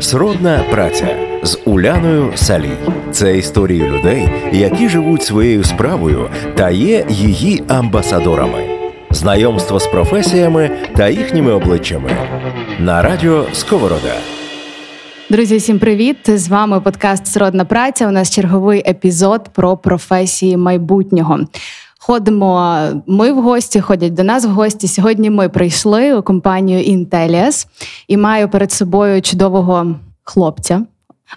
Сродна праця з Уляною Салій. Це історії людей, які живуть своєю справою та є її амбасадорами. Знайомство з професіями та їхніми обличчями на радіо Сковорода. Друзі, всім привіт! З вами подкаст Сродна праця. У нас черговий епізод про професії майбутнього. Ходимо ми в гості, ходять до нас в гості. Сьогодні ми прийшли у компанію Intellias і маю перед собою чудового хлопця.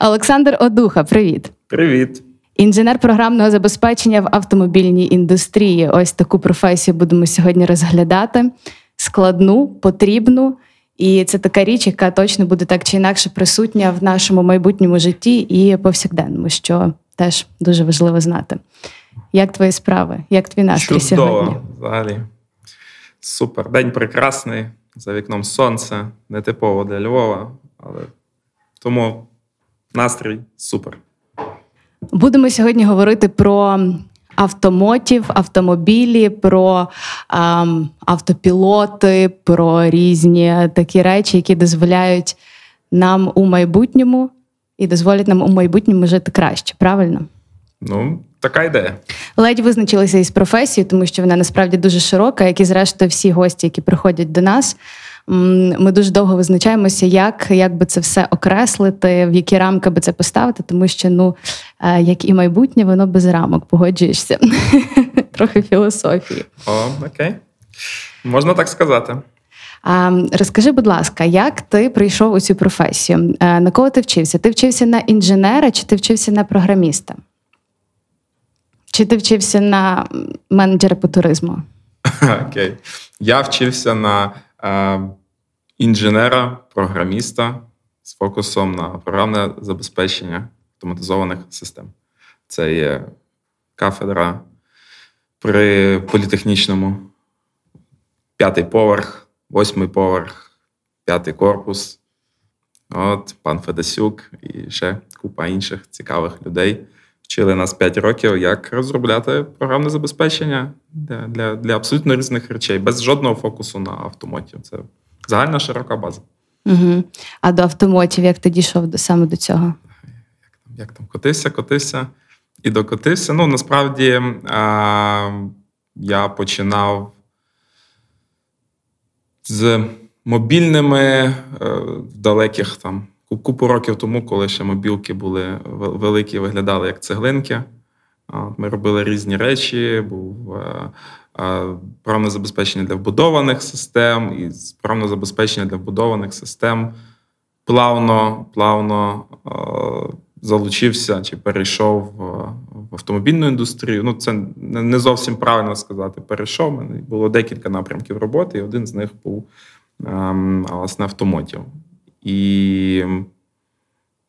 Олександр Одуха, привіт. Привіт. Інженер програмного забезпечення в автомобільній індустрії. Ось таку професію будемо сьогодні розглядати. Складну, потрібну. І це така річ, яка точно буде так чи інакше присутня в нашому майбутньому житті і повсякденному, що теж дуже важливо знати. Як твої справи? Як твій настрій Чудово, сьогодні? взагалі. Супер. День прекрасний. За вікном сонце, нетипово для Львова, але тому настрій супер. Будемо сьогодні говорити про автомотів, автомобілі, про ем, автопілоти, про різні такі речі, які дозволяють нам у майбутньому і дозволять нам у майбутньому жити краще. Правильно? Ну, така ідея. Ледь визначилися із професією, тому що вона насправді дуже широка, як і зрештою всі гості, які приходять до нас. Ми дуже довго визначаємося, як, як би це все окреслити, в які рамки би це поставити, тому що, ну, е, як і майбутнє, воно без рамок, погоджуєшся. Трохи філософії. О, окей. Можна так сказати. Розкажи, будь ласка, як ти прийшов у цю професію? Е, На кого ти вчився? Ти вчився на інженера чи ти вчився на програміста? Чи ти вчився на менеджера по туризму? Окей. Я вчився на е, інженера, програміста з фокусом на програмне забезпечення автоматизованих систем. Це є кафедра при політехнічному, п'ятий поверх, восьмий поверх, п'ятий корпус. От пан Федасюк і ще купа інших цікавих людей вчили нас 5 років, як розробляти програмне забезпечення для, для, для абсолютно різних речей, без жодного фокусу на автомотів. Це загальна широка база. Угу. А до автомотів, як ти дійшов до, саме до цього? Як там котився, котився і докотився. Ну, насправді а, я починав з мобільними е, в далеких там купу років тому, коли ще мобілки були вел- великі, виглядали як цеглинки. Ми робили різні речі, був е, е, програмне забезпечення для вбудованих систем, і програмне забезпечення для вбудованих систем плавно, плавно е, залучився чи перейшов в, автомобільну індустрію. Ну, це не зовсім правильно сказати. Перейшов. Було декілька напрямків роботи, і один з них був ем, власне автомотів. І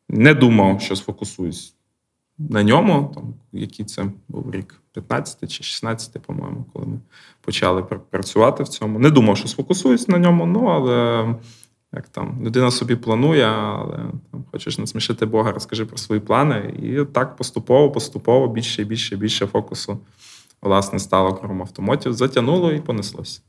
не думав, що сфокусуюсь на ньому. Там, який це був рік, 15 чи 16, по-моєму, коли ми почали працювати в цьому. Не думав, що сфокусуюсь на ньому, ну але як там людина собі планує, але там хочеш насмішити Бога, розкажи про свої плани. І так поступово, поступово більше і більше і більше фокусу власне стало кругом автомотів, затягнуло і понеслося.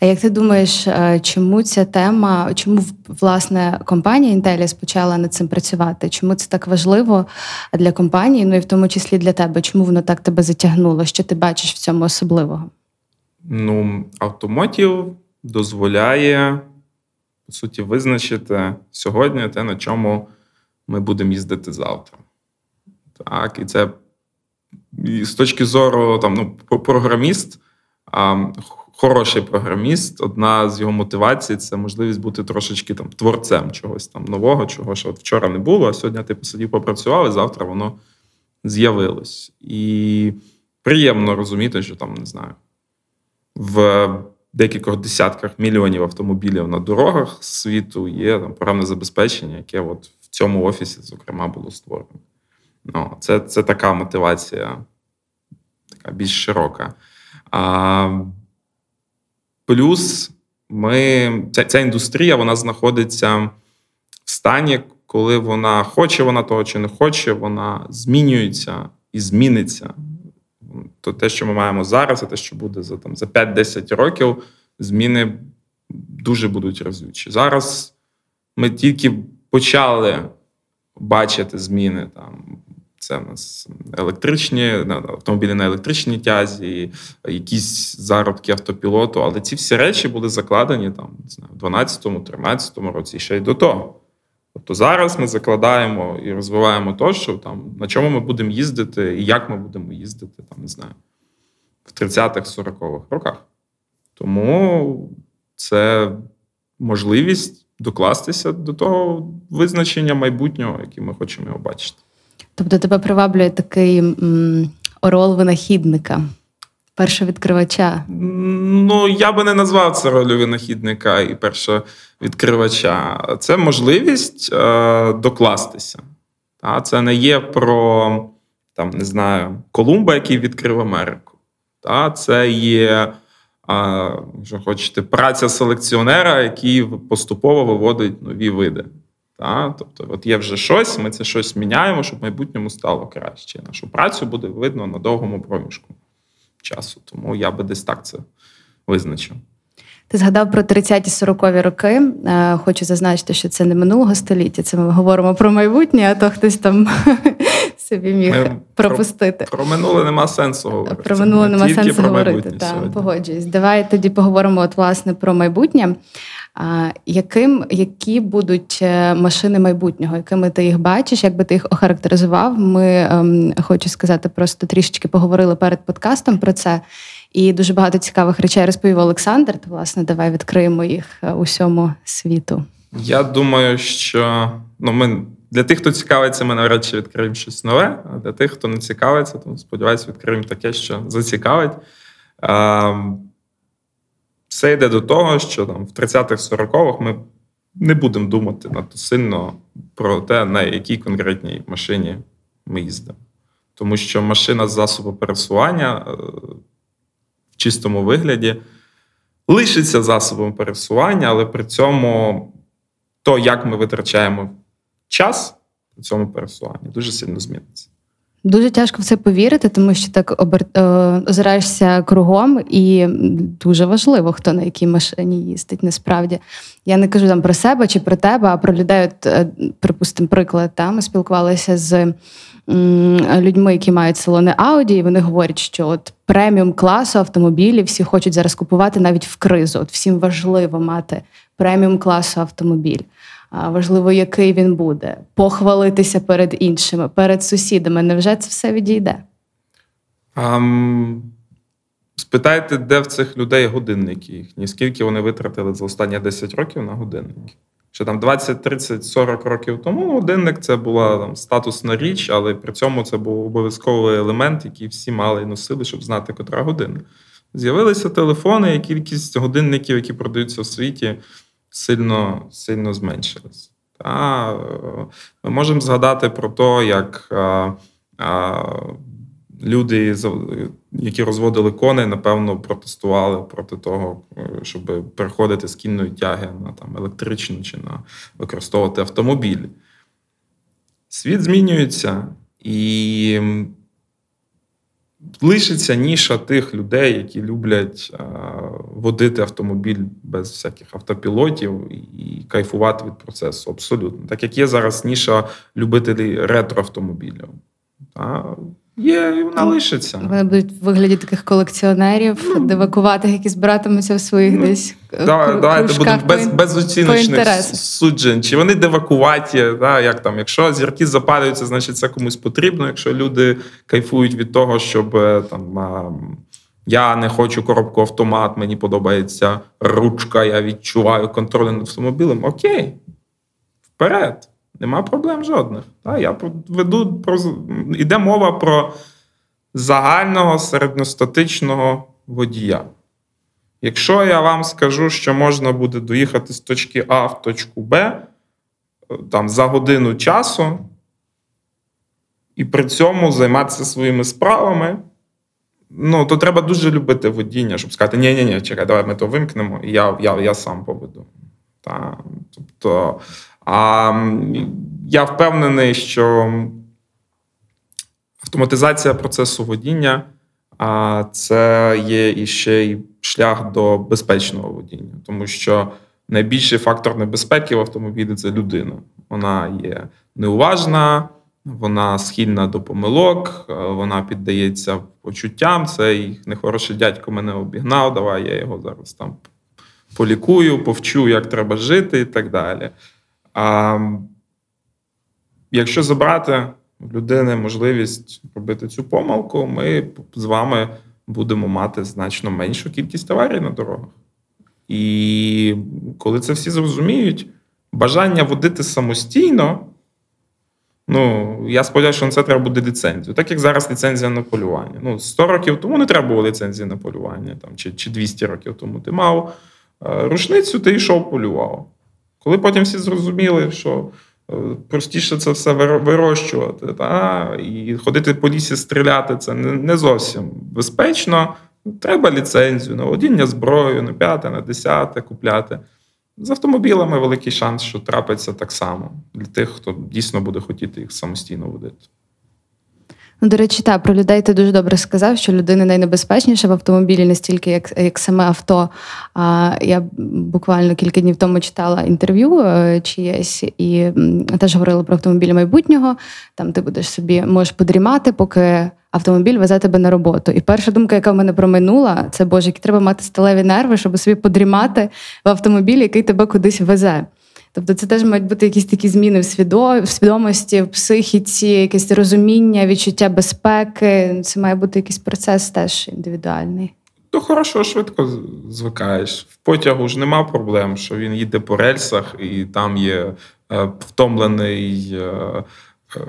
А як ти думаєш, е, чому ця тема, чому власне компанія Intellis почала над цим працювати? Чому це так важливо для компанії, ну і в тому числі для тебе? Чому воно так тебе затягнуло? Що ти бачиш в цьому особливого? Ну, автомотів дозволяє, по суті, визначити сьогодні те, на чому ми будемо їздити завтра. Так, і це і з точки зору там, ну, програміст, а, хороший програміст, одна з його мотивацій це можливість бути трошечки там творцем чогось там нового, чого що от вчора не було, а сьогодні ти посидів, попрацював, і завтра воно з'явилось. І приємно розуміти, що там не знаю в декількох десятках мільйонів автомобілів на дорогах світу є там програмне забезпечення, яке от в цьому офісі, зокрема, було створено. Ну, це, це така мотивація, така більш широка. А, плюс ми, ця, ця індустрія вона знаходиться в стані, коли вона хоче вона того чи не хоче, вона змінюється і зміниться. То те, що ми маємо зараз, і те, що буде за там, за 5-10 років, зміни дуже будуть разючі. Зараз ми тільки почали бачити зміни там. Це в нас електричні автомобілі на електричній тязі, якісь заробки автопілоту. Але ці всі речі були закладені там в 12-13 році ще й до того. Тобто зараз ми закладаємо і розвиваємо то, що там на чому ми будемо їздити і як ми будемо їздити, там не знаю, в 30-х, 40-х роках. Тому це можливість докластися до того визначення майбутнього, яке ми хочемо його бачити. Тобто тебе приваблює такий м, рол винахідника, першовідкривача? Ну, я би не назвав це ролью винахідника і першовідкривача. Це можливість е, докластися. Та? Це не є про там, не знаю, Колумба, який відкрив Америку. Та? Це є. Якщо хочете, праця селекціонера, який поступово виводить нові види. Так? Тобто, от є вже щось, ми це щось міняємо, щоб в майбутньому стало краще. Нашу працю буде видно на довгому проміжку часу. Тому я би десь так це визначив. Ти згадав про 30-40-ві роки. Е, хочу зазначити, що це не минулого століття. Це ми говоримо про майбутнє, а то хтось там собі міг ми пропустити. Про, про минуле нема сенсу говорити. Про минуле нема сенсу говорити. Так, погоджуюсь. Давай тоді поговоримо от власне про майбутнє. Яким, Які будуть е, машини майбутнього, якими ти їх бачиш, як би ти їх охарактеризував? Ми ем, хочу сказати, просто трішечки поговорили перед подкастом про це. І дуже багато цікавих речей розповів Олександр. То, власне, давай відкриємо їх е, усьому світу. Я думаю, що ну, ми для тих, хто цікавиться, ми навряд чи відкриємо щось нове. А для тих, хто не цікавиться, то сподіваюся, відкриємо таке, що зацікавить. Ем, все йде до того, що там в 30-х, 40-х ми не будемо думати надто сильно про те, на якій конкретній машині ми їздимо. Тому що машина з засобу пересування е, в чистому вигляді лишиться засобом пересування, але при цьому то, як ми витрачаємо час у цьому пересуванні, дуже сильно зміниться. Дуже тяжко в це повірити, тому що так обер... Е, озираєшся кругом, і дуже важливо, хто на якій машині їздить. Насправді я не кажу там про себе чи про тебе, а про людей. От, е, припустимо, приклад. Та? Ми спілкувалися з людьми, які мають салони Ауді, і вони говорять, що от преміум класу автомобілів всі хочуть зараз купувати навіть в кризу. От всім важливо мати преміум класу автомобіль важливо, який він буде, похвалитися перед іншими, перед сусідами. Невже це все відійде? Um, спитайте, де в цих людей годинники їхні? Скільки вони витратили за останні 10 років на годинники? Що там 20, 30, 40 років тому годинник це була там статусна річ, але при цьому це був обов'язковий елемент, який всі мали і носили, щоб знати, котра година. З'явилися телефони, і кількість годинників, які продаються в світі, сильно сильно зменшились. Та, Ми можемо згадати про те, як а, а, люди, які розводили коней, напевно, протестували проти того, щоб переходити з кінної тяги на там, електричну чи на використовувати автомобілі. Світ змінюється і лишиться ніша тих людей, які люблять водити автомобіль без всяких автопілотів і кайфувати від процесу. Абсолютно. Так як є зараз ніша любителів ретро-автомобілів. Є, і вона лишиться. Вони будуть в вигляді таких колекціонерів, ну, девакуватих, які збиратимуться в своїх ну, десь. Е, да, давайте будуть без безоціночних суджень. Чи вони девакуваті? Да, як там, Якщо зірки запалюються, значить це комусь потрібно. Якщо люди кайфують від того, щоб е, там. Я не хочу коробку автомат, мені подобається ручка, я відчуваю контроль над автомобілем. Окей, вперед. Нема проблем жодних. Та, я веду про іде мова про загального середньостатичного водія. Якщо я вам скажу, що можна буде доїхати з точки А в точку Б е, там, за годину часу, і при цьому займатися своїми справами, ну, то треба дуже любити водіння, щоб сказати, ні ні ні чекай, давай ми то вимкнемо, і я я, я сам поведу. Та, Тобто а я впевнений, що автоматизація процесу водіння це є і ще й шлях до безпечного водіння, тому що найбільший фактор небезпеки в автомобілі це людина. Вона є неуважна, вона схильна до помилок, е, вона піддається почуттям. Цей нехороший дядько мене обігнав. Давай я його зараз там полікую, повчу, як треба жити, і так далі. А якщо забрати в людини можливість робити цю помилку, ми з вами будемо мати значно меншу кількість аварій на дорогах. І коли це всі зрозуміють, бажання водити самостійно. Ну, я сподіваюся, що на це треба буде ліцензію. Так як зараз ліцензія на полювання. Ну, 100 років тому не треба було ліцензії на полювання, там, чи, чи 200 років тому ти мав е, рушницю, ти йшов полював. Коли потім всі зрозуміли, що е, простіше це все вирощувати, та, і ходити по лісі стріляти це не, зовсім безпечно. Треба ліцензію на водіння зброю, на п'яте, на десяте купляти. З автомобілями великий шанс, що трапиться так само для тих, хто дійсно буде хотіти їх самостійно водити. Ну, до речі, так, про людей ти дуже добре сказав, що людина найнебезпечніша в автомобілі не стільки як, як саме авто. А я буквально кілька днів тому читала інтерв'ю е, чиєсь і теж говорили про автомобілі майбутнього. Там ти будеш собі можеш подрімати, поки автомобіль везе тебе на роботу. І перша думка, яка в мене проминула, це боже, які треба мати сталеві нерви, щоб собі подрімати в автомобілі, який тебе кудись везе. Тобто це теж мають бути якісь такі зміни в, свідомості, в психіці, якесь розуміння, відчуття безпеки. Це має бути якийсь процес теж індивідуальний. До хорошого швидко звикаєш. В потягу ж нема проблем, що він їде по рельсах, і там є е, втомлений. Е, е,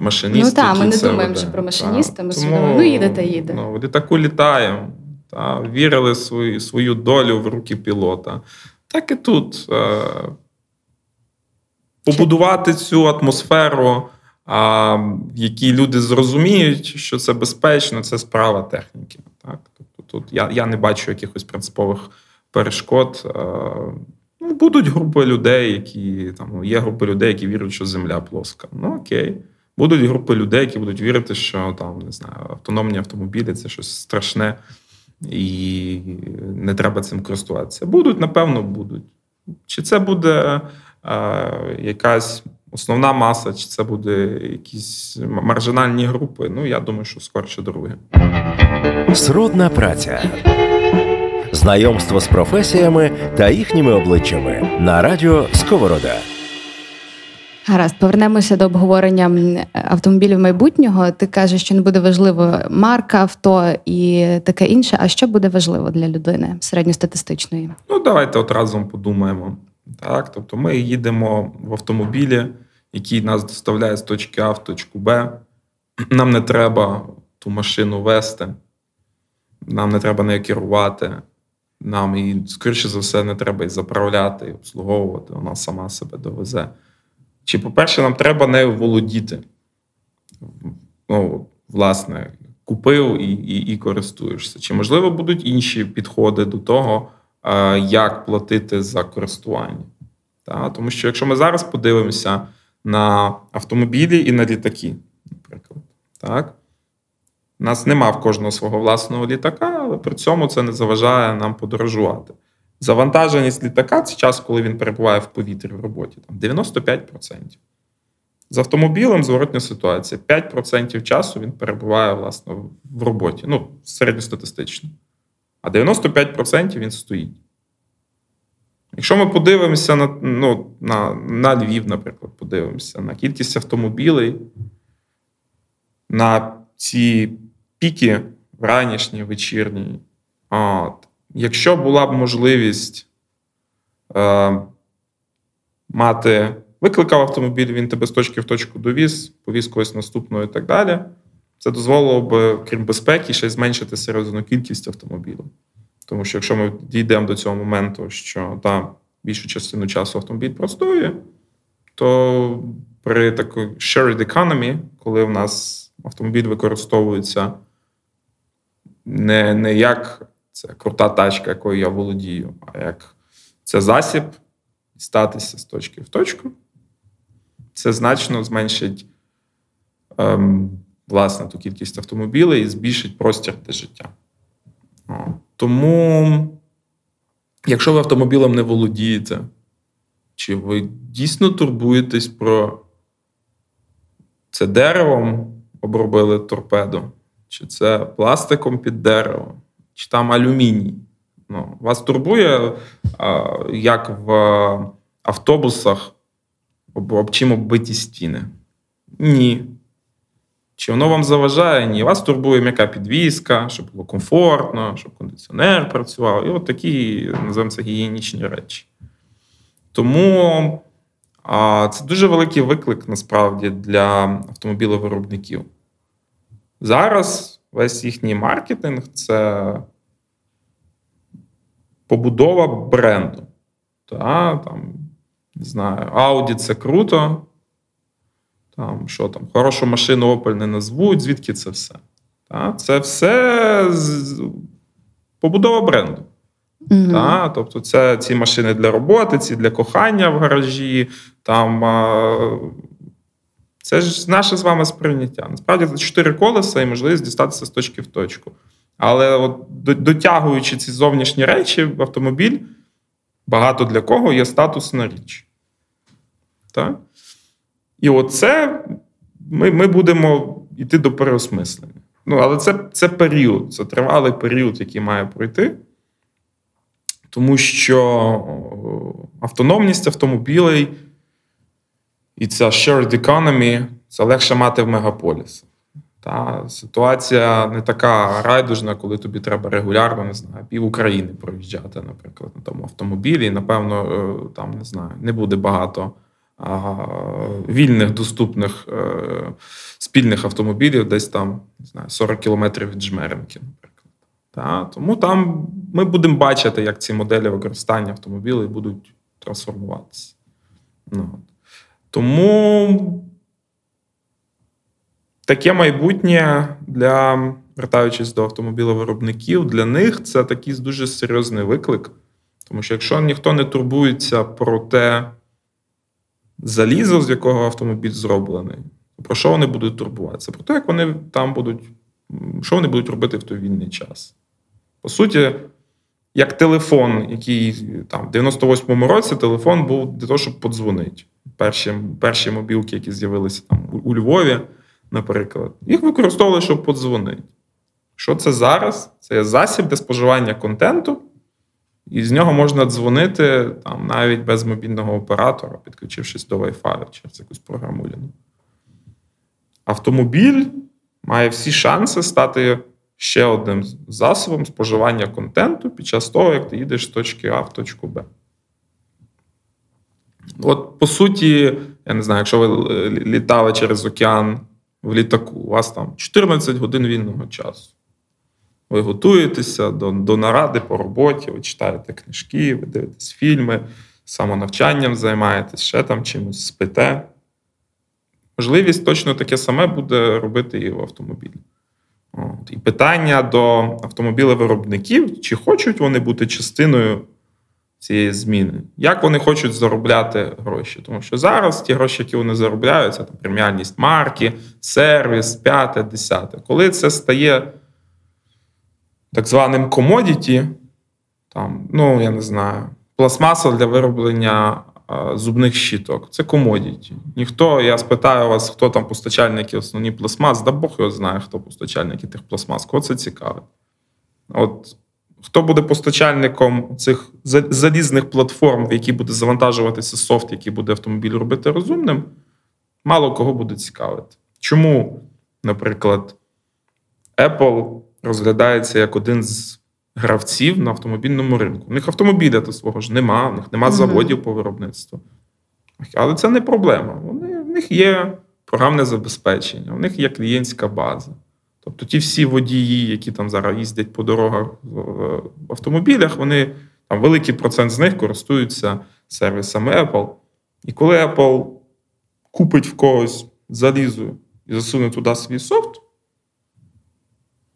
Машиніст, Ну, та, ми не думаємо, що про машиніста, ми Тому, думаємо, ну, їде та їде. Ну, в літаку літаємо, та, вірили свою, свою долю в руки пілота. Так і тут. Побудувати цю атмосферу, а, якій люди зрозуміють, що це безпечно, це справа техніки. Так? Тобто тут я, я не бачу якихось принципових перешкод. Ну, будуть групи людей, які там є групи людей, які вірять, що земля плоска. Ну окей. Будуть групи людей, які будуть вірити, що там не знаю, автономні автомобілі це щось страшне і не треба цим користуватися. Будуть, напевно, будуть. Чи це буде якась основна маса, чи це буде якісь маржинальні групи? Ну, я думаю, що скорше друге. Сродна праця. Знайомство з професіями та їхніми обличчями на радіо Сковорода. Гаразд, повернемося до обговорення автомобілів майбутнього. Ти кажеш, що не буде важливо марка авто і таке інше. А що буде важливо для людини середньостатистичної? Ну, давайте от разом подумаємо. Так, тобто ми їдемо в автомобілі, який нас доставляє з точки А в точку Б. Нам не треба ту машину вести, нам не треба нею керувати. Нам і, скоріше за все, не треба і заправляти, і обслуговувати, вона сама себе довезе. Чи, по-перше, нам треба нею володіти. Ну, власне, купив і, і, і користуєшся. Чи, можливо, будуть інші підходи до того, як платити за користування? Тому що якщо ми зараз подивимося на автомобілі і на літаки, наприклад, так? У нас нема в кожного свого власного літака, але при цьому це не заважає нам подорожувати. Завантаженість літака це час, коли він перебуває в повітрі в роботі, там 95%. З автомобілем зворотня ситуація. 5% часу він перебуває власне в роботі, ну, середньостатистично. А 95% він стоїть. Якщо ми подивимося на, ну, на, на Львів, наприклад, подивимося на кількість автомобілей, на ці піки ранішні, вечірні. От. Якщо була б можливість е, мати, викликав автомобіль, він тебе з точки в точку довіз, повіз когось наступного і так далі. Це дозволило б, крім безпеки, ще зменшити серйозну кількість автомобілів. Тому що якщо ми дійдемо до цього моменту, що там більшу частину часу автомобіль простоює, то при такій shared economy, коли в нас автомобіль використовується не, не як це крута тачка, якою я володію, а як це засіб дістатися з точки в точку, це значно зменшить ем, власне ту кількість автомобілів і збільшить простір для життя. Тому якщо ви автомобілем не володієте, чи ви дійсно турбуєтесь про це деревом обробили торпеду, чи це пластиком під дерево, чи там алюміній. Ну, Вас турбує, як в автобусах об, чим оббиті стіни? Ні. Чи воно вам заважає? Ні. Вас турбує м'яка підвізка, щоб було комфортно, щоб кондиціонер працював. І от такі, називаємо це гігієнічні речі. Тому а, це дуже великий виклик насправді для автомобілевиробників. Зараз весь їхній маркетинг це побудова бренду. Та, там, не знаю, Audi це круто. Там, що там, хорошу машину Opel не назвуть, звідки це все? Та, це все з- побудова бренду. Мгм. Та? Тобто, це ці машини для роботи, ці для кохання в гаражі. Там, а, це ж наше з вами сприйняття. Насправді це чотири колеса і можливість дістатися з точки в точку. Але от, дотягуючи ці зовнішні речі, автомобіль багато для кого є статусна річ. Так? І оце ми, ми будемо йти до переосмислення. Ну, але це, це період, це тривалий період, який має пройти. Тому що автономність автомобілей і ця shared economy це легше мати в мегаполісах. Та ситуація не така райдужна, коли тобі треба регулярно, не знаю, пів України проїжджати, наприклад, на тому автомобілі. І, напевно, е, там не знаю, не буде багато вільних, доступних е, спільних автомобілів, десь там не знаю, 40 кілометрів від Жмеринки, наприклад. Та, тому там ми будемо бачити, як ці моделі використання автомобілів будуть трансформуватися. Ну, тому таке майбутнє для, вертаючись до автомобілевиробників, для них це такий дуже серйозний виклик. Тому що якщо ніхто не турбується про те залізо, з якого автомобіль зроблений, про що вони будуть турбуватися? Про те, як вони там будуть, що вони будуть робити в той вільний час. По суті, як телефон, який там в 98-му році телефон був для того, щоб подзвонити. Перші, перші мобілки, які з'явилися там у, у Львові, наприклад, їх використовували, щоб подзвонити. Що це зараз? Це є засіб для споживання контенту, і з нього можна дзвонити там, навіть без мобільного оператора, підключившись до Wi-Fi через якусь програму. Linux. Автомобіль має всі шанси стати ще одним засобом споживання контенту під час того, як ти їдеш з точки А в точку Б. От, по суті, я не знаю, якщо ви е, літали через океан в літаку, у вас там 14 годин вільного часу. Ви готуєтеся до, до наради по роботі, ви читаєте книжки, ви дивитесь фільми, самонавчанням займаєтесь, ще там чимось спите. Можливість точно таке саме буде робити і в автомобілі. От. І питання до автомобілевиробників, чи хочуть вони бути частиною цієї зміни, як вони хочуть заробляти гроші. Тому що зараз ті гроші, які вони заробляють, це там преміальність марки, сервіс, п'яте, десяте. Коли це стає так званим комодіті, там, ну я не знаю, пластмаса для вироблення зубних щіток. Це комодіті. Ніхто, я спитаю вас, хто там постачальники основні пластмас, да Бог його знає, хто постачальники тих пластмас. Кого це цікавить? От хто буде постачальником цих залізних платформ, в які буде завантажуватися софт, який буде автомобіль робити розумним, мало кого буде цікавити. Чому, наприклад, Apple розглядається як один з гравців на автомобільному ринку. У них автомобіля то свого ж нема, у них нема заводів по виробництву. Але це не проблема. Вони, в них є програмне забезпечення, у них є клієнтська база. Тобто ті всі водії, які там зараз їздять по дорогах в автомобілях, вони там великий процент з них користуються сервісами Apple. І коли Apple купить в когось залізо і засуне туди свій софт,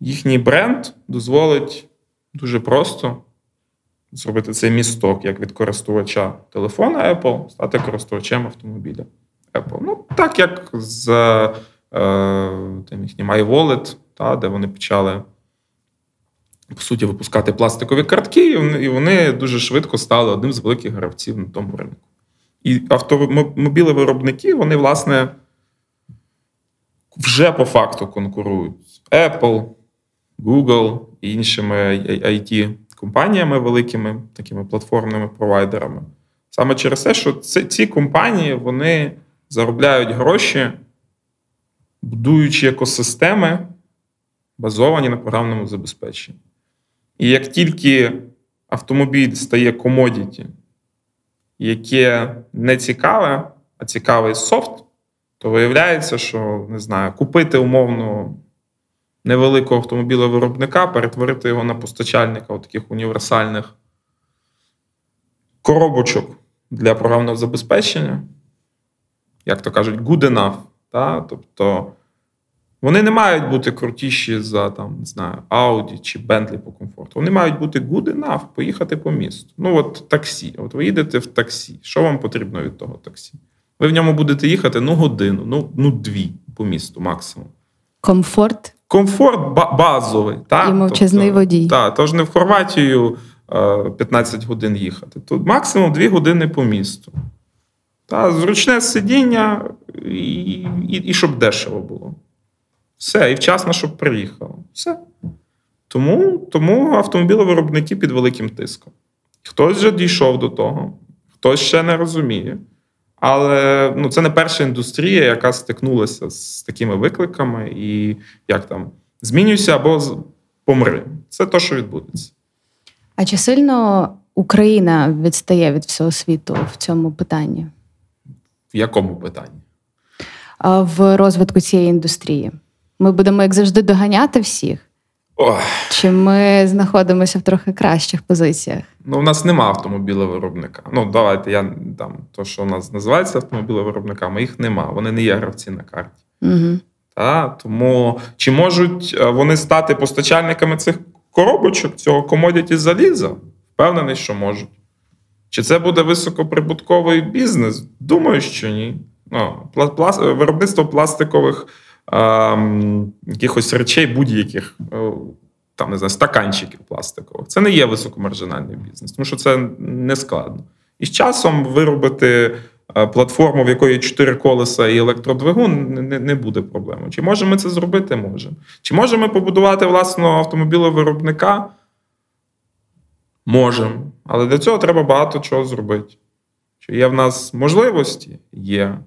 їхній бренд дозволить дуже просто зробити цей місток як від користувача телефона Apple, стати користувачем автомобіля Apple. Ну, так як з е, тим їхнім iWallet, та, де вони почали по суті, випускати пластикові картки, і вони, дуже швидко стали одним з великих гравців на тому ринку. І автомобілі виробники, вони, власне, вже по факту конкурують з Apple, Google і іншими IT-компаніями великими, такими платформними провайдерами. Саме через те, що ці компанії вони заробляють гроші, будуючи екосистеми, базовані на програмному забезпеченні. І як тільки автомобіль стає комодіті, яке не цікаве, а цікавий софт, то виявляється, що не знаю, купити умовно невеликого автомобілевиробника, перетворити його на постачальника таких універсальних коробочок для програмного забезпечення, як то кажуть, good enough. Та? Тобто вони не мають бути крутіші за там, не знаю, Audi чи Bentley по комфорту. Вони мають бути good enough, поїхати по місту. Ну, от таксі. От ви їдете в таксі. Що вам потрібно від того таксі? Ви в ньому будете їхати ну годину, ну ну дві по місту максимум. Комфорт. Комфорт базовий. Та? І мовчазний тобто, водій. Так, тож не в Хорватію 15 годин їхати. Тут максимум 2 години по місту. Та, Зручне сидіння, і, і, і щоб дешево було. Все, і вчасно, щоб приїхало. Все. Тому тому автомобілевиробники під великим тиском. Хтось вже дійшов до того, хтось ще не розуміє. Але ну, це не перша індустрія, яка стикнулася з такими викликами, і як там змінюйся або помри. Це те, що відбудеться. А чи сильно Україна відстає від всього світу в цьому питанні? В якому питанні? В розвитку цієї індустрії. Ми будемо, як завжди, доганяти всіх. Ох. Чи ми знаходимося в трохи кращих позиціях? Ну, у нас нема автомобілевиробника. Ну, давайте я там, то, що у нас називається автомобілевиробниками, їх нема. Вони не є гравці на карті. Угу. Та? Тому чи можуть е, вони стати постачальниками цих коробочок, цього комодіті заліза? Впевнений, що можуть. Чи це буде високоприбутковий бізнес? Думаю, що ні. Ну, Виробництво пластикових якихось речей, будь-яких е, там не знаю, стаканчиків пластикових. Це не є високомаржинальний бізнес, тому що це не складно. І з часом виробити е, платформу, в якої чотири колеса і електродвигун, не, не буде проблеми. Чи можемо ми це зробити? Можемо. Чи можемо ми побудувати власного автомобілевиробника? Можемо. Але для цього треба багато чого зробити. Чи є в нас можливості? Є.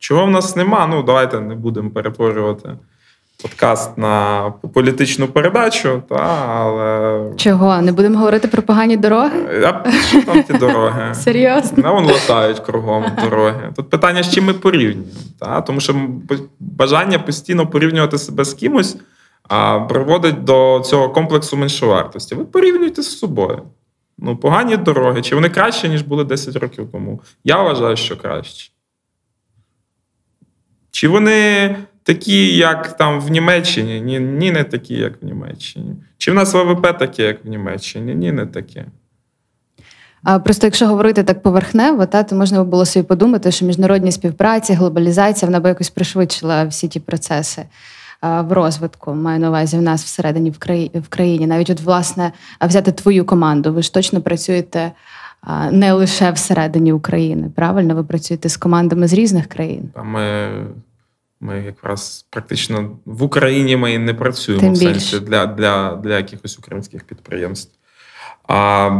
Чого в нас нема? Ну, давайте не будемо перетворювати подкаст на політичну передачу, та, але. Чого? Не будемо говорити про погані дороги? А що там ті дороги? Серйозно? Не вон латають кругом дороги. Тут питання, з чим ми порівнюємо. Та? Тому що бажання постійно порівнювати себе з кимось а, приводить до цього комплексу меншовартості. Ви порівнюєте з собою. Ну, погані дороги. Чи вони краще, ніж були 10 років тому? Я вважаю, що краще. Чи вони такі, як там в Німеччині? Ні, ні, не такі, як в Німеччині. Чи в нас ВВП таке, як в Німеччині? Ні, не таке. А Просто якщо говорити так поверхнево, та, то можна було собі подумати, що міжнародні співпраці, глобалізація вона би якось пришвидшила всі ті процеси в розвитку. Маю на увазі в нас всередині в країні. Навіть от, власне, взяти твою команду. Ви ж точно працюєте не лише всередині України. Правильно, ви працюєте з командами з різних країн. Ми ми якраз практично в Україні ми не працюємо Тим в сенсі для для, для якихось українських підприємств. А,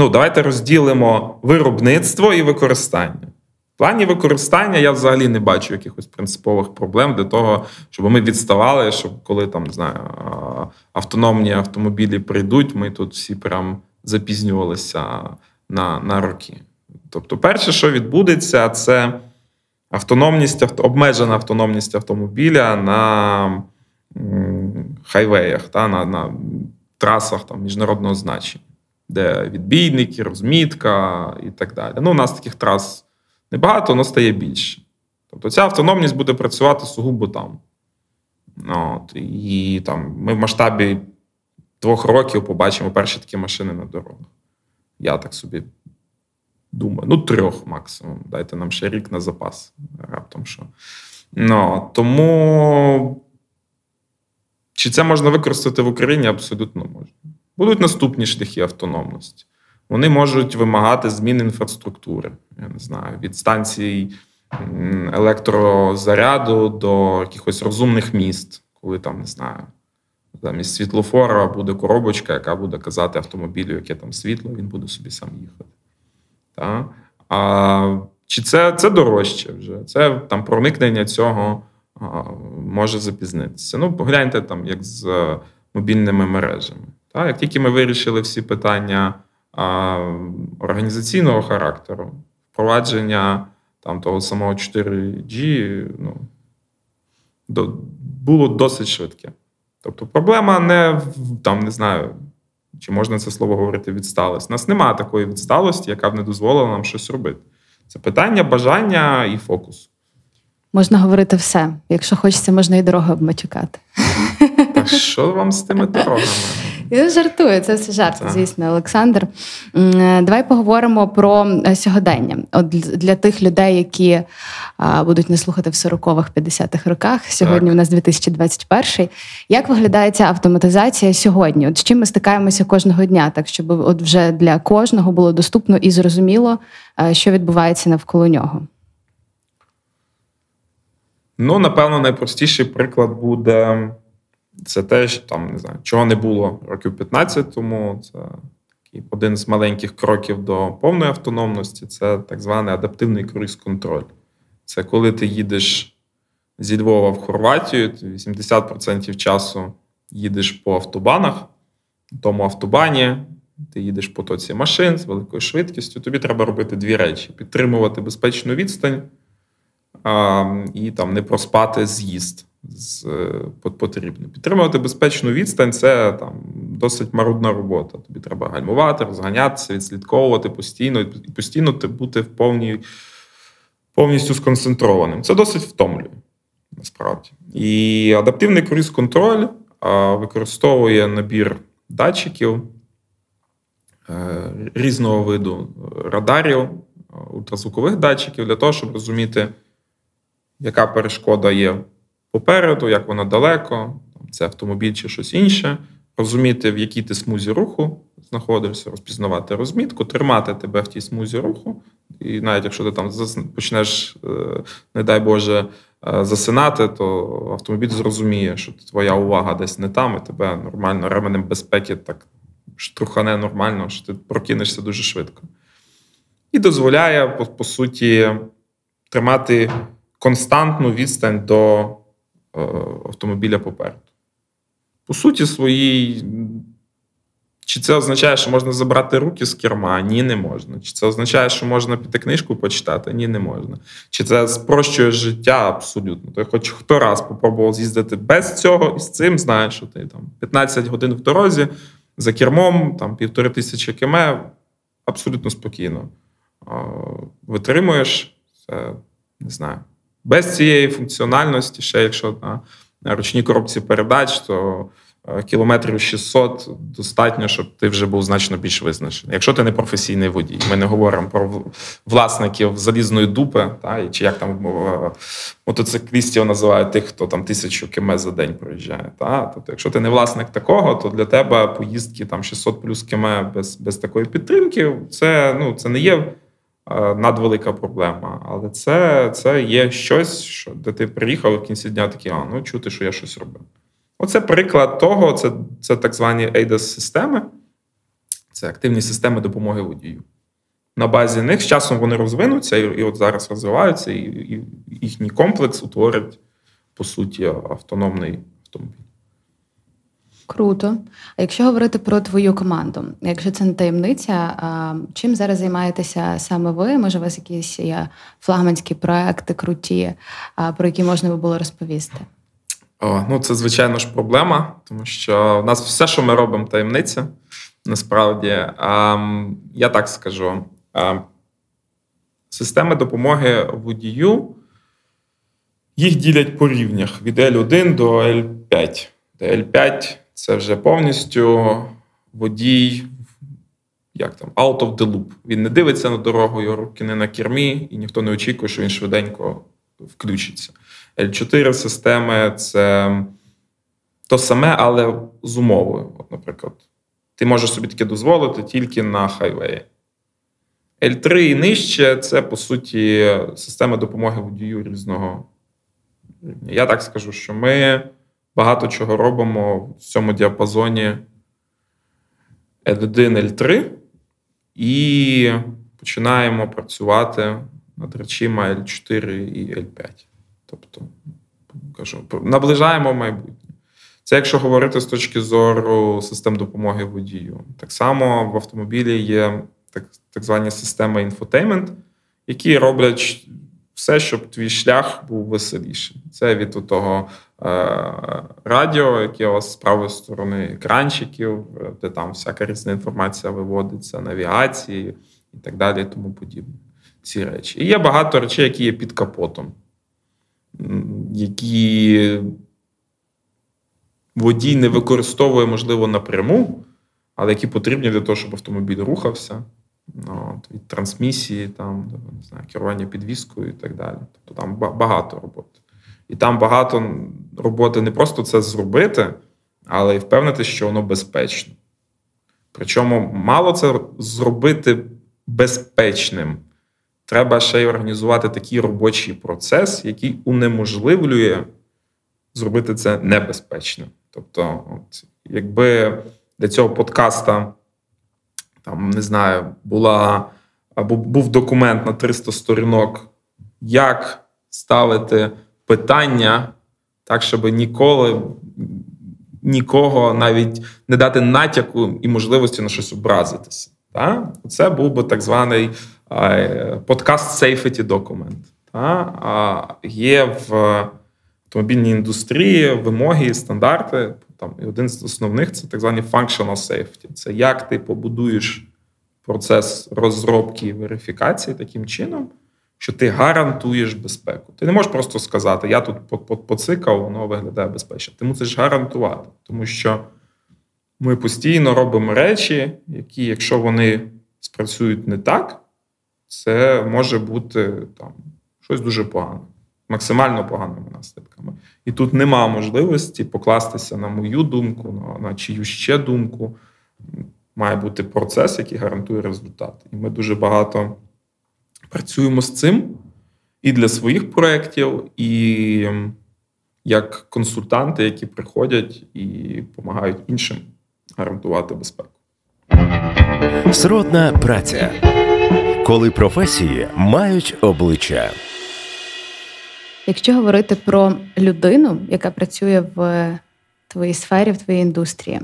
Ну, Давайте розділимо виробництво і використання. В плані використання я взагалі не бачу якихось принципових проблем для того, щоб ми відставали, щоб коли там не знаю, автономні автомобілі прийдуть, ми тут всі прям запізнювалися на, на роки. Тобто, перше, що відбудеться, це автономність, обмежена автономність автомобіля на хайвеях, та, на на трасах там, міжнародного значення, де відбійники, розмітка і так далі. Ну, У нас таких трас небагато, але стає більше. Тобто ця автономність буде працювати сугубо там. От, І там ми в масштабі двох років побачимо перші такі машини на дорогах. Я так собі думаю. Ну, трьох максимум. Дайте нам ще рік на запас. Раптом що. Ну, Тому Чи це можна використати в Україні? Абсолютно можна. Будуть наступні шляхи автономності. Вони можуть вимагати змін інфраструктури. Я не знаю, від станцій електрозаряду до якихось розумних міст, коли там не знаю. Замість світлофора буде коробочка, яка буде казати автомобілю, яке там світло, він буде собі сам їхати. Та? А, чи це, це дорожче вже? Це там проникнення цього а, може запізнитися. Ну, погляньте там, як з е, мобільними мережами. Та? Як тільки ми вирішили всі питання а, організаційного характеру, впровадження там, того самого 4G, ну, до, було досить швидке. Тобто проблема не в там, не знаю, чи можна це слово говорити відсталость. У нас немає такої відсталості, яка б не дозволила нам щось робити. Це питання бажання і фокусу. Можна говорити все. Якщо хочеться, можна і дороги обматюкати. А що вам з тими дорогами? Я жартую, це все жарт, звісно, Олександр. Е, Давай поговоримо про е, сьогодення. От для- для тих людей, які будуть не слухати в 40-х, 50-х роках. Сьогодні Так. у нас 2021. Як виглядає ця автоматизація сьогодні? От з чим ми стикаємося кожного дня, так щоб от вже для кожного було доступно і зрозуміло, е, що відбувається навколо нього. Ну, напевно, найпростіший приклад буде це те, що там не знаю, чого не було років 15 тому. Це такий один з маленьких кроків до повної автономності. Це так званий адаптивний круїз-контроль. Це коли ти їдеш зі Львова в Хорватію, ти 80% часу їдеш по автобанах. На тому автобані ти їдеш по тоці машин з великою швидкістю. Тобі треба робити дві речі: підтримувати безпечну відстань а, і там не проспати з'їзд з е, потрібно. Підтримувати безпечну відстань це там досить марудна робота. Тобі треба гальмувати, розганятися, відслідковувати постійно і постійно ти бути в повній, повністю сконцентрованим. Це досить втомлює, насправді. І адаптивний круїз-контроль використовує набір датчиків е, різного виду радарів, е, ультразвукових датчиків для того, щоб розуміти, яка перешкода є попереду, як вона далеко, це автомобіль чи щось інше, розуміти, в якій ти смузі руху знаходишся, розпізнавати розмітку, тримати тебе в тій смузі руху. І навіть якщо ти там почнеш, е, не дай Боже, е, засинати, то автомобіль зрозуміє, що твоя увага десь не там, і тебе нормально ременем безпеки так штрухане нормально, що ти прокинешся дуже швидко. І дозволяє, по, по суті, тримати константну відстань до автомобіля попереду. По суті, своїй. Чи це означає, що можна забрати руки з керма? Ні, не можна. Чи це означає, що можна піти книжку почитати? Ні, не можна. Чи це спрощує життя абсолютно? То хоч хто раз попробував з'їздити без цього і з цим, знає, що ти там 15 годин в дорозі за кермом, там півтори тисячі км, абсолютно спокійно витримуєш. Це не знаю. Без цієї функціональності, ще якщо на, ручній коробці передач, то е, кілометрів 600 достатньо, щоб ти вже був значно більш визначений. Якщо ти не професійний водій, ми не говоримо про власників залізної дупи, та, чи як там е, мотоциклістів називають тих, хто там тисячу км за день проїжджає. Та? Тобто, якщо ти не власник такого, то для тебе поїздки там 600 плюс км без, без такої підтримки, це, ну, це не є надвелика проблема. Але це, це є щось, що, де ти приїхав в кінці дня такий, а ну чути, що я щось робив. Оце приклад того, це, це так звані ADAS-системи, це активні системи допомоги водію. На базі них з часом вони розвинуться і, і от зараз розвиваються, і, і їхній комплекс утворить, по суті, автономний автомобіль. Круто. А якщо говорити про твою команду, якщо це не таємниця, чим зараз займаєтеся саме ви? Може, у вас якісь є флагманські проекти круті, про які можна би було розповісти? О, ну, це, звичайно ж, проблема, тому що в нас все, що ми робимо, таємниця. Насправді, я так скажу: системи допомоги водію їх ділять по рівнях від L1 до L5. Де L5 це вже повністю водій, як там, out of the loop. Він не дивиться на дорогу, його руки не на кермі, і ніхто не очікує, що він швиденько включиться. L4 системи це то саме, але з умовою. От, наприклад, ти можеш собі таке дозволити тільки на хайвеї. L3 і нижче це, по суті, система допомоги водію різного. Я так скажу, що ми багато чого робимо в цьому діапазоні L1, L3 і починаємо працювати над речима L4 і L5. Тобто, кажу, наближаємо майбутнє. Це якщо говорити з точки зору систем допомоги водію. Так само в автомобілі є так, так звані системи інфотеймент, які роблять все, щоб твій шлях був веселіший. Це від того радіо, яке у вас з правої сторони екранчиків, де там всяка різна інформація виводиться, навігації і так далі, і тому подібне. Ці речі. І є багато речей, які є під капотом, які водій не використовує, можливо, напряму, але які потрібні для того, щоб автомобіль рухався. Ну, от, Від трансмісії, там, не знаю, керування підвіскою і так далі. Тобто там багато роботи. І там багато роботи не просто це зробити, але й впевнити, що воно безпечно. Причому мало це зробити безпечним. Треба ще й організувати такий робочий процес, який унеможливлює зробити це небезпечно. Тобто, от, якби для цього подкаста, там, не знаю, була або був документ на 300 сторінок, як ставити питання так, щоб ніколи нікого навіть не дати натяку і можливості на щось образитися. Так? Це був би так званий подкаст Safety документ. А є в автомобільній індустрії вимоги стандарти. Там і один з основних це так звані functional safety. Це як ти побудуєш процес розробки і верифікації таким чином, що ти гарантуєш безпеку. Ти не можеш просто сказати, я тут поцикав, воно виглядає безпечно. Ти мусиш гарантувати, тому що ми постійно робимо речі, які, якщо вони спрацюють не так, це може бути там щось дуже погане максимально поганими наслідками. І тут нема можливості покластися на мою думку, на, на чию ще думку. Має бути процес, який гарантує результат. І ми дуже багато працюємо з цим і для своїх проєктів, і як консультанти, які приходять і допомагають іншим гарантувати безпеку. Сродна праця, коли професії мають обличчя. Якщо говорити про людину, яка працює в твоїй сфері, в твоїй індустрії,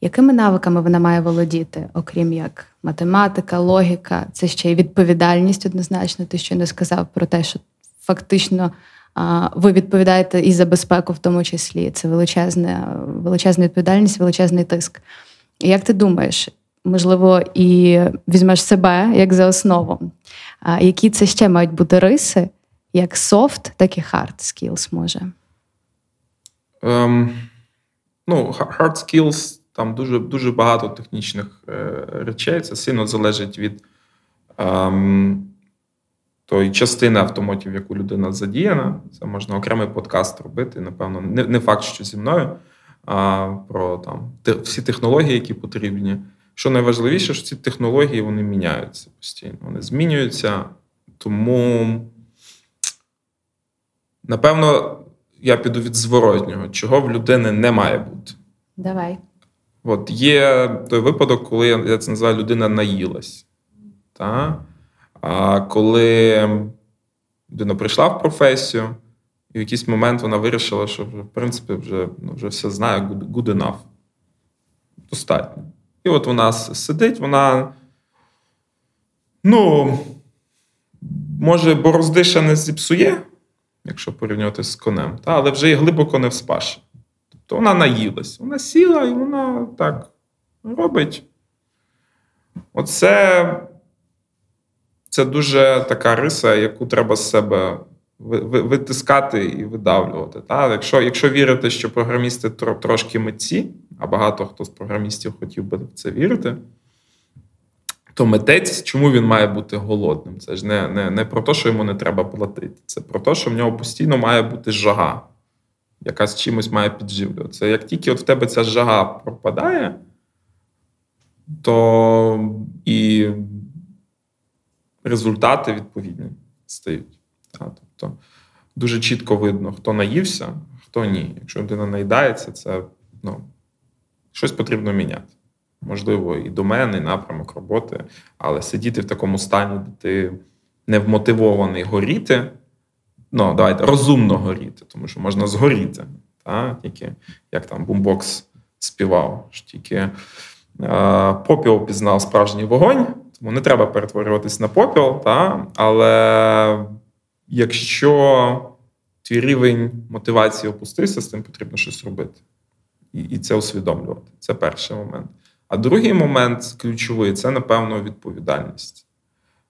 якими навиками вона має володіти, окрім як математика, логіка, це ще й відповідальність однозначно. Ти не сказав про те, що фактично ви відповідаєте і за безпеку, в тому числі це величезна, величезна відповідальність, величезний тиск. Як ти думаєш, можливо, і візьмеш себе як за основу? Які це ще мають бути риси? як soft, так і hard skills може? Um, ну, hard skills там дуже дуже багато технічних е, речей. Це сильно залежить від ем, тої частини автомотів, яку людина задіяна. Це можна окремий подкаст робити. Напевно, не не факт, що зі мною, а про там всі технології, які потрібні. Що найважливіше, що ці технології вони міняються постійно. Вони змінюються. Тому Напевно, я піду від зворотнього, чого в людини не має бути. Давай. От Є той випадок, коли я це називаю людина наїлась. Та? А коли людина прийшла в професію, і в якийсь момент вона вирішила, що в принципі вже ну, вже все знає good enough. Достатньо. І от вона сидить, вона. Ну, може, борозди ще не зіпсує якщо порівнювати з конем, та, але вже і глибоко не вспаше. Тобто вона наїлась, вона сіла і вона так робить. Оце це дуже така риса, яку треба з себе витискати і видавлювати. Та? Якщо якщо вірити, що програмісти трошки митці, а багато хто з програмістів хотів би в це вірити то митець, чому він має бути голодним? Це ж не не, не про те, що йому не треба платити. Це про те, що в нього постійно має бути жага. Яка з чимось має підживлюватися. Як тільки от в тебе ця жага пропадає, то і результати відповідні стають. Тобто дуже чітко видно, хто наївся, хто ні. Якщо людина наїдається, це ну, щось потрібно міняти. Можливо, і домен, і напрямок роботи, але сидіти в такому стані, де ти не вмотивований горіти. Ну, давайте розумно горіти, тому що можна згоріти. Та? Тільки як там бумбокс співав, що тільки е, попіл пізнав справжній вогонь, тому не треба перетворюватись на попіл. Та? Але якщо твій рівень мотивації опустився, з тим потрібно щось робити. І, і це усвідомлювати. Це перший момент. А другий момент ключовий це, напевно, відповідальність.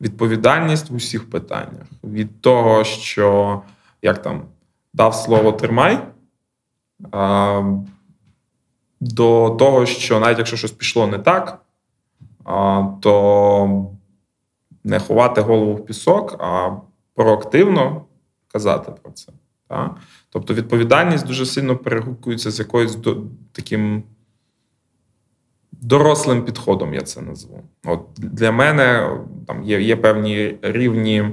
Відповідальність в усіх питаннях. Від того, що як там дав слово тримай, до того, що навіть якщо щось пішло не так, то не ховати голову в пісок, а проактивно казати про це. Так? Тобто відповідальність дуже сильно перегукується з якоюсь таким дорослим підходом, я це назву. От Для мене там є є певні рівні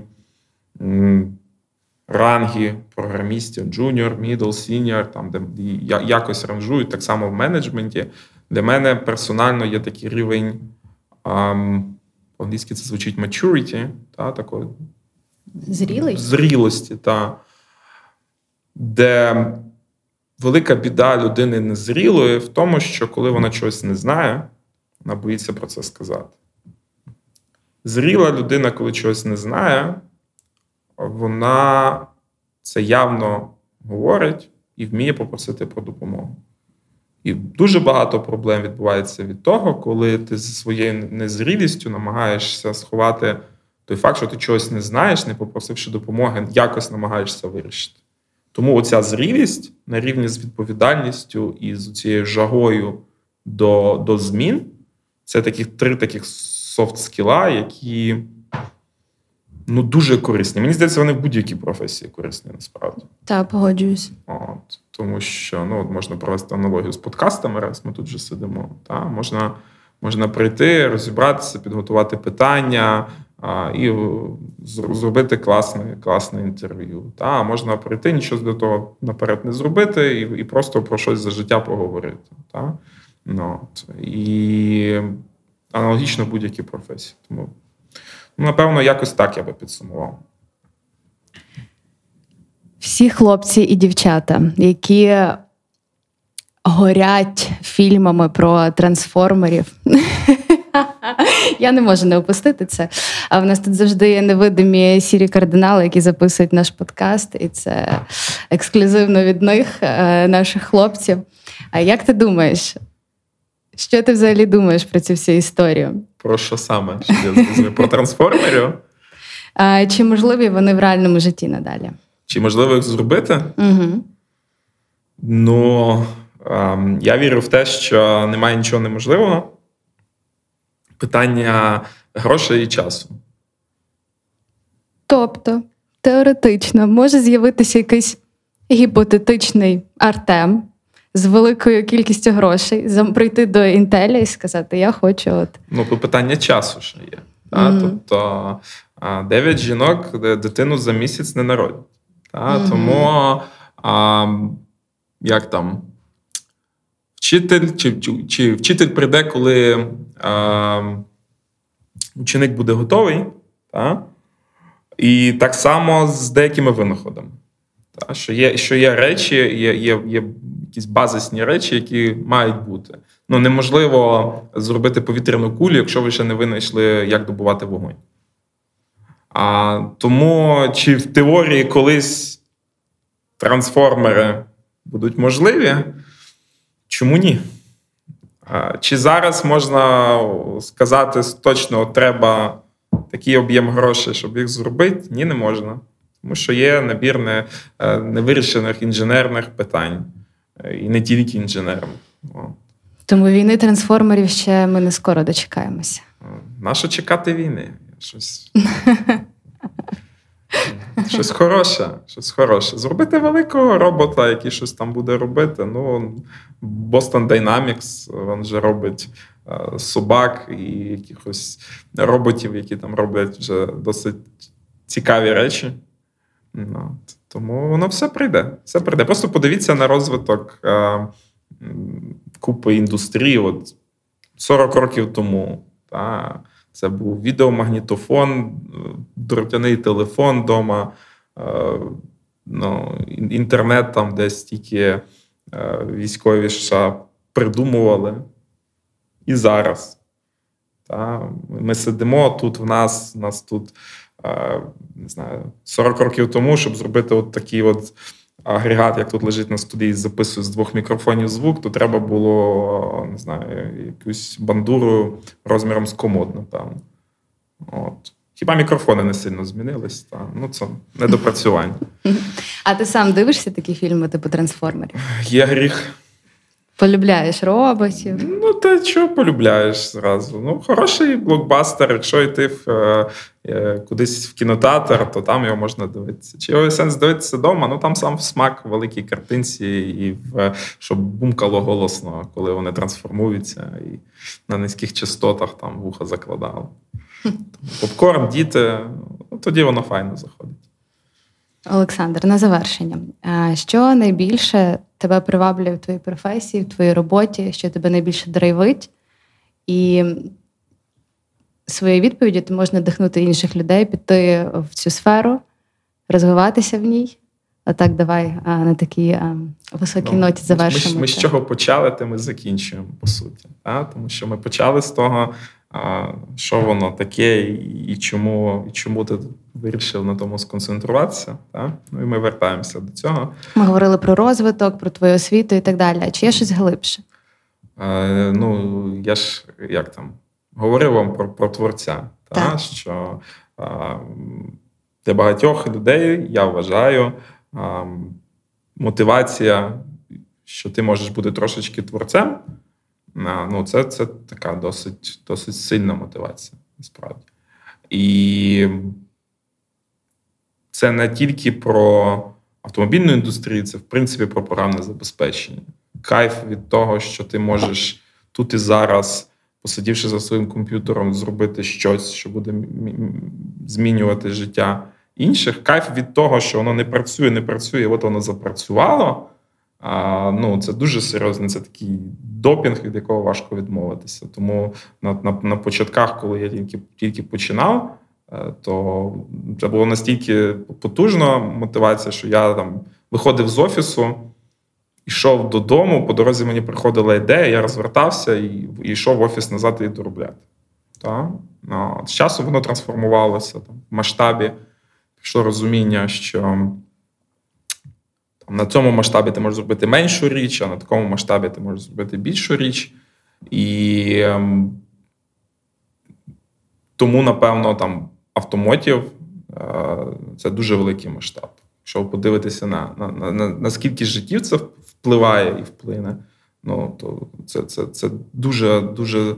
м, ранги програмістів, junior, middle, senior, там, де якось ранжують, так само в менеджменті. Для мене персонально є такий рівень. По-англійськи це звучить maturity, та, такої Зрілий? зрілості, та, де велика біда людини незрілої в тому, що коли вона чогось не знає, вона боїться про це сказати. Зріла людина, коли чогось не знає, вона це явно говорить і вміє попросити про допомогу. І дуже багато проблем відбувається від того, коли ти зі своєю незрілістю намагаєшся сховати той факт, що ти чогось не знаєш, не попросивши допомоги, якось намагаєшся вирішити. Тому оця зрілість на рівні з відповідальністю і з цією жагою до до змін це таких три таких софт скіла, які ну, дуже корисні. Мені здається, вони в будь-якій професії корисні насправді. Так, погоджуюсь. От, Тому що ну, от можна провести аналогію з подкастами, раз ми тут вже сидимо. Та? Можна, Можна прийти, розібратися, підготувати питання і зробити класне класне інтерв'ю. Та можна прийти, нічого для того наперед не зробити, і і просто про щось за життя поговорити. Та? Ну, І аналогічно будь-які професії. Тому, ну, напевно, якось так я би підсумував. Всі хлопці і дівчата, які горять фільмами про трансформерів. Я не можу не опустити це. А в нас тут завжди є невидимі сірі кардинали, які записують наш подкаст, і це ексклюзивно від них, е, наших хлопців. А як ти думаєш? Що ти взагалі думаєш про цю всю історію? Про що саме? Про трансформерів? Чи можливі вони в реальному житті надалі? Чи можливо їх зробити? Угу. Ну, ем, я вірю в те, що немає нічого неможливого питання грошей і часу. Тобто, теоретично, може з'явитися якийсь гіпотетичний Артем з великою кількістю грошей, прийти до Інтеля і сказати: Я хочу. от. Ну, питання часу ще є. Mm-hmm. Тобто дев'ять жінок дитину за місяць не народять. Mm-hmm. Тому а, як там вчитель, чи чи вчитель прийде, коли а, ученик буде готовий, та? і так само з деякими винаходами. Та? Що є що є речі, є є, є якісь базисні речі, які мають бути. Ну, Неможливо зробити повітряну кулю, якщо ви ще не винайшли, як добувати вогонь. А, Тому чи в теорії колись трансформери будуть можливі? Чому ні? Чи зараз можна сказати точно, треба такий об'єм грошей, щоб їх зробити? Ні, не можна. Тому що є набір е, невирішених інженерних питань, е, і не тільки інженерних. Тому війни трансформерів ще ми не скоро дочекаємося. Нащо чекати війни? Щось щось хороше, щось хороше. Зробити великого робота, який щось там буде робити. Ну, Boston Dynamics, він же робить е, собак і якихось роботів, які там роблять вже досить цікаві речі. Ну, Тому воно все прийде. Все прийде. Просто подивіться на розвиток е, купи індустрії. От 40 років тому. Та, Це був відеомагнітофон, дротяний телефон вдома, е, ну, інтернет там десь тільки е, військові США придумували. І зараз. Та, Ми сидимо тут в нас, у нас тут не знаю, 40 років тому, щоб зробити от такий от агрегат, як тут лежить на студії, записує з двох мікрофонів звук, то треба було не знаю, якусь бандуру розміром з комод, напевно. От. Хіба мікрофони не сильно змінились? Та? Ну, це недопрацювання. А ти сам дивишся такі фільми, типу трансформерів? Є гріх. Полюбляєш роботів? Ну, ти чого полюбляєш зразу? Ну, хороший блокбастер. Якщо йти в, е, е, кудись в кінотеатр, то там його можна дивитися. Чи його сенс дивитися вдома? Ну там сам смак в великій картинці, і в, щоб бумкало голосно, коли вони трансформуються, і на низьких частотах там вуха закладало. Попкорн, діти, ну, тоді воно файно заходить. Олександр, на завершення. Що найбільше тебе приваблює в твоїй професії, в твоїй роботі, що тебе найбільше драйвить? І своєю відповіді ти можеш надихнути інших людей, піти в цю сферу, розвиватися в ній. А так, давай на такій високій ну, ноті завершимо. Ми, ми з чого почали, то ми закінчуємо, по суті. А? Тому що ми почали з того, що воно таке, і чому і чому ти вирішив на тому сконцентруватися. Так? Ну і ми вертаємося до цього. Ми говорили про розвиток, про твою освіту і так далі. А чи є щось глибше? А, ну, я ж як там говорив вам про про творця, так. Та, що а, для багатьох людей я вважаю а, мотивація, що ти можеш бути трошечки творцем. Ну, це це така досить досить сильна мотивація, насправді. І це не тільки про автомобільну індустрію, це в принципі про програмне забезпечення. Кайф від того, що ти можеш тут і зараз, посидівши за своїм комп'ютером, зробити щось, що буде змінювати життя інших. Кайф від того, що воно не працює, не працює, от воно запрацювало. А, ну, Це дуже серйозний, це такий допінг, від якого важко відмовитися. Тому на на, на початках, коли я тільки тільки починав, е, то це було настільки потужна мотивація, що я там виходив з офісу, йшов додому, по дорозі мені приходила ідея, я розвертався і, і йшов в офіс назад і доробляти. Ну, з часом воно трансформувалося там, в масштабі. Пішло розуміння, що. На цьому масштабі ти можеш зробити меншу річ, а на такому масштабі ти можеш зробити більшу річ. І ем, тому, напевно, там автомотів е, це дуже великий масштаб. Якщо подивитися на, на, на, на наскільки життів це впливає і вплине, ну то це це, це дуже дуже.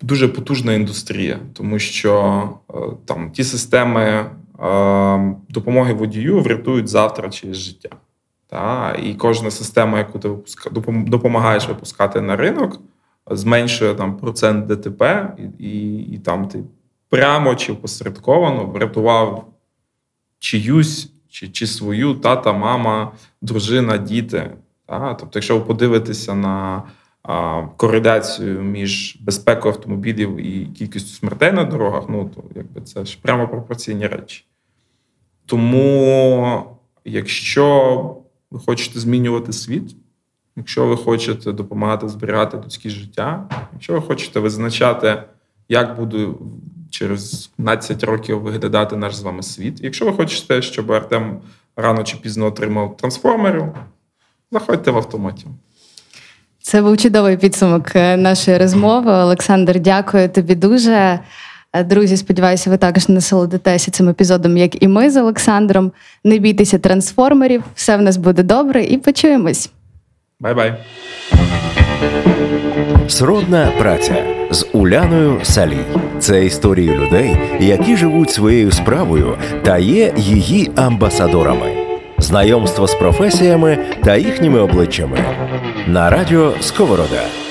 Дуже потужна індустрія, тому що е, там ті системи допомоги водію врятують завтра через життя. Та? І кожна система, яку ти допомагаєш випускати на ринок, зменшує там процент ДТП, і, і, і там ти прямо чи посередковано врятував чиюсь, чи чи свою тата, мама, дружина, діти. Та? Тобто, якщо ви подивитеся на кореляцію між безпекою автомобілів і кількістю смертей на дорогах, ну то якби це ж прямо пропорційні речі. Тому, якщо ви хочете змінювати світ, якщо ви хочете допомагати зберігати людське життя, якщо ви хочете визначати, як буде через 15 років виглядати наш з вами світ, якщо ви хочете, щоб Артем рано чи пізно отримав трансформерів, заходьте в автоматі. Це був чудовий підсумок е, нашої розмови. Олександр, дякую тобі дуже. Е, друзі, сподіваюся, ви також насолодитеся цим епізодом, як і ми з Олександром. Не бійтеся трансформерів, все в нас буде добре, і почуємось. Bye-bye. Сродна праця з Уляною Салій. Це історії людей, які живуть своєю справою та є її амбасадорами. Знайомство з професіями та їхніми обличчями на радіо Сковорода.